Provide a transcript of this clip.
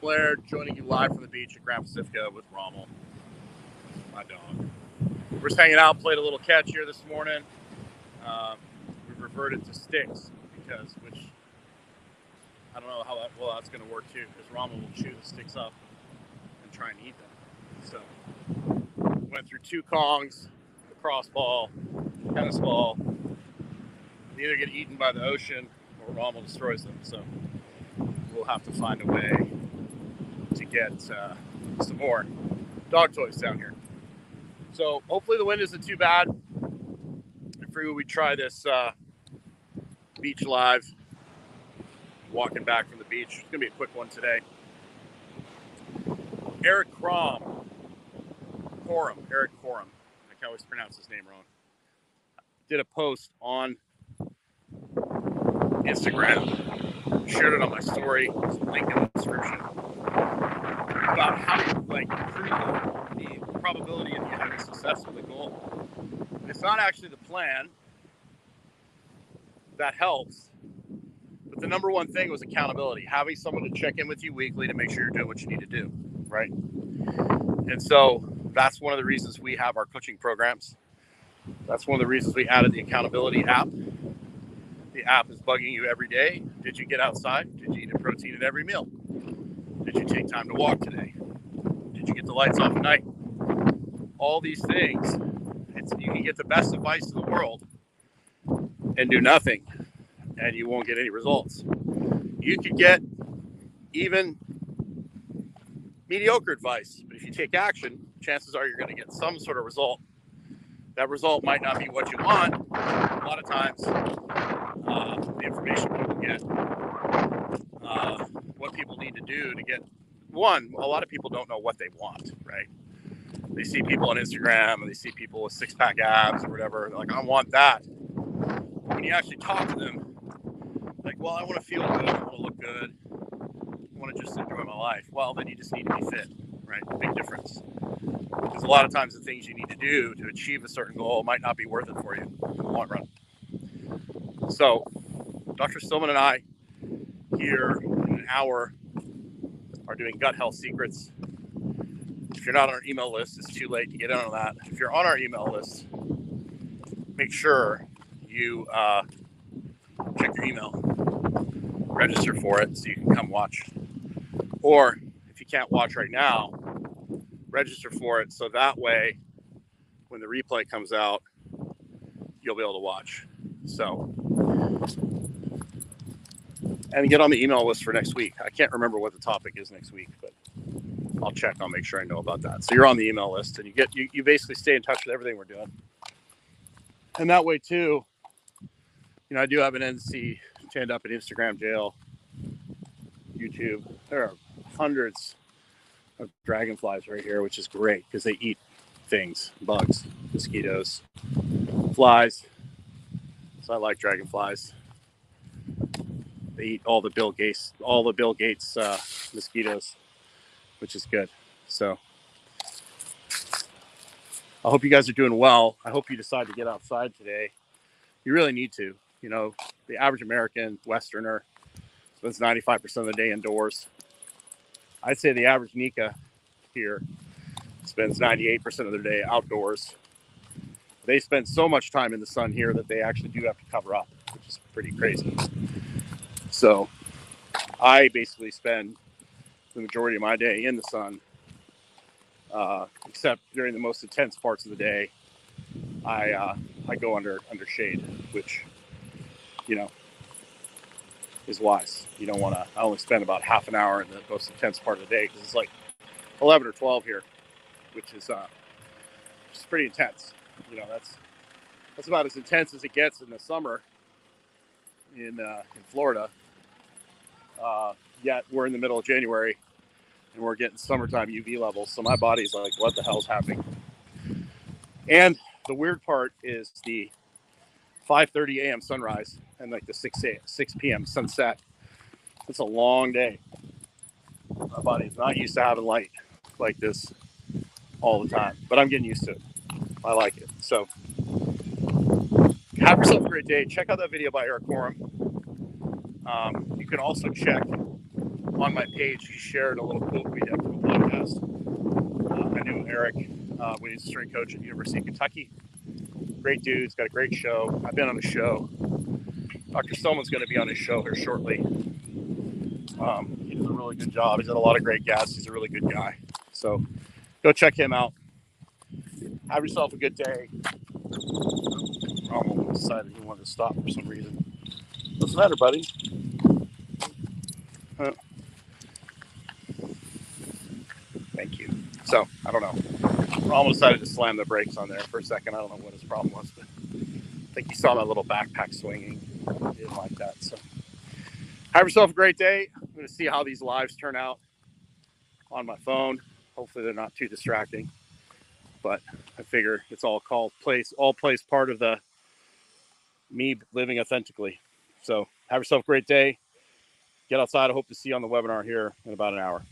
Blair joining you live from the beach at Grand Pacifica with Rommel, my dog. We're just hanging out, played a little catch here this morning. Um, we've reverted to sticks because, which I don't know how that, well that's going to work too, because Rommel will chew the sticks up and try and eat them. So went through two kongs, a crossball, tennis ball. They either get eaten by the ocean or Rommel destroys them. So we'll have to find a way get uh, some more dog toys down here. So hopefully the wind isn't too bad. Figured we try this uh, beach live. Walking back from the beach. It's gonna be a quick one today. Eric Crom, Corum, Eric Corum. I can always pronounce his name wrong. Did a post on Instagram, shared it on my story, link in the description, about how to like improve the probability of having success with a goal. And it's not actually the plan that helps, but the number one thing was accountability, having someone to check in with you weekly to make sure you're doing what you need to do, right? And so that's one of the reasons we have our coaching programs. That's one of the reasons we added the accountability app the app is bugging you every day. Did you get outside? Did you eat a protein at every meal? Time to walk today? Did you get the lights off at night? All these things. It's, you can get the best advice in the world and do nothing, and you won't get any results. You could get even mediocre advice, but if you take action, chances are you're going to get some sort of result. That result might not be what you want. A lot of times, uh, the information people get, uh, what people need to do to get one. A lot of people don't know what they want, right? They see people on Instagram and they see people with six pack abs or whatever. They're like, I want that. When you actually talk to them, like, well, I want to feel good, I want to look good, I want to just enjoy my life. Well, then you just need to be fit, right? Big difference. Because a lot of times the things you need to do to achieve a certain goal might not be worth it for you in the long run. So, Dr. Stillman and I here in an hour are doing gut health secrets. If you're not on our email list, it's too late to get in on that. If you're on our email list, make sure you uh, check your email, register for it so you can come watch. Or if you can't watch right now, register for it so that way when the replay comes out, you'll be able to watch. So, and get on the email list for next week. I can't remember what the topic is next week, but I'll check. I'll make sure I know about that. So you're on the email list, and you get you, you basically stay in touch with everything we're doing. And that way too, you know, I do have an NC stand up at Instagram jail, YouTube. There are hundreds of dragonflies right here, which is great because they eat things, bugs, mosquitoes, flies. So I like dragonflies. They eat all the Bill Gates, all the Bill Gates uh, mosquitoes, which is good. So I hope you guys are doing well. I hope you decide to get outside today. You really need to. You know, the average American Westerner spends 95% of the day indoors. I'd say the average Nica here spends 98% of their day outdoors. They spend so much time in the sun here that they actually do have to cover up, which is pretty crazy. So I basically spend the majority of my day in the sun, uh, except during the most intense parts of the day. I uh, I go under under shade, which you know is wise. You don't want to. I only spend about half an hour in the most intense part of the day because it's like 11 or 12 here, which is uh, just pretty intense. You know, that's that's about as intense as it gets in the summer in uh, in Florida. Uh, yet we're in the middle of January and we're getting summertime UV levels. So my body's like, what the hell's happening? And the weird part is the 5:30 a.m. sunrise and like the 6 a, 6 p.m. sunset. It's a long day. My body's not used to having light like this all the time, but I'm getting used to it. I like it. So have yourself a great day. Check out that video by Eric Corum. Um, you can also check on my page, he shared a little quote we did from a podcast. Uh, I knew Eric uh, when he was a strength coach at University of Kentucky. Great dude. He's got a great show. I've been on the show. Dr. Stillman's going to be on his show here shortly. Um, he does a really good job. He's had a lot of great guests. He's a really good guy. So go check him out. Have yourself a good day. Almost decided he wanted to stop for some reason. What's the matter, buddy? Thank you. So I don't know. Almost decided to slam the brakes on there for a second. I don't know what his problem was, but I think he saw my little backpack swinging. He didn't like that. So have yourself a great day. I'm going to see how these lives turn out on my phone. Hopefully they're not too distracting. But I figure it's all called place, all plays part of the me living authentically. So have yourself a great day. Get outside. I hope to see you on the webinar here in about an hour.